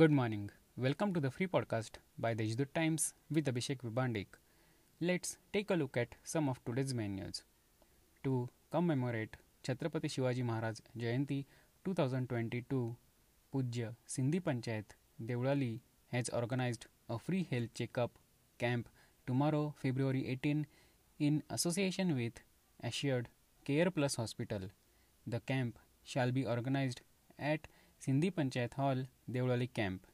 Good morning. Welcome to the free podcast by the Deshdoot Times with Abhishek Vibandik. Let's take a look at some of today's news. To commemorate Chhatrapati Shivaji Maharaj Jayanti 2022, Pujya Sindhi Panchayat Deolali has organized a free health checkup camp tomorrow, February 18, in association with Assured Care Plus Hospital. The camp shall be organized at Sindhi Panchayat Hall, Deolali Camp.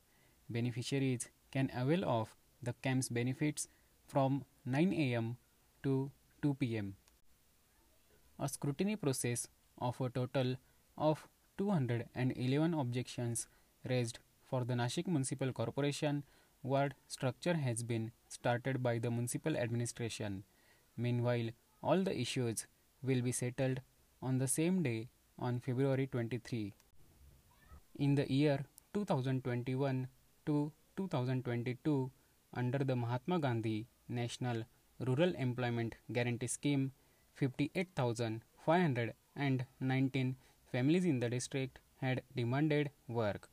Beneficiaries can avail of the camp's benefits from 9 am to 2 pm. A scrutiny process of a total of 211 objections raised for the Nashik Municipal Corporation ward structure has been started by the municipal administration. Meanwhile, all the issues will be settled on the same day on February 23. In the year 2021 to 2022, under the Mahatma Gandhi National Rural Employment Guarantee Scheme, 58,519 families in the district had demanded work.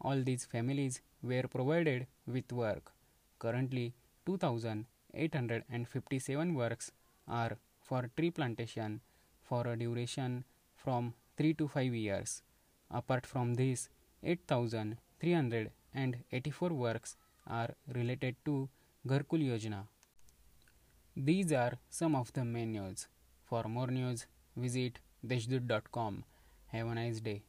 All these families were provided with work. Currently, 2,857 works are for tree plantation for a duration from 3 to 5 years. Apart from this, 8,384 works are related to Gharkul Yojana. These are some of the main news. For more news, visit deshdoot.com. Have a nice day.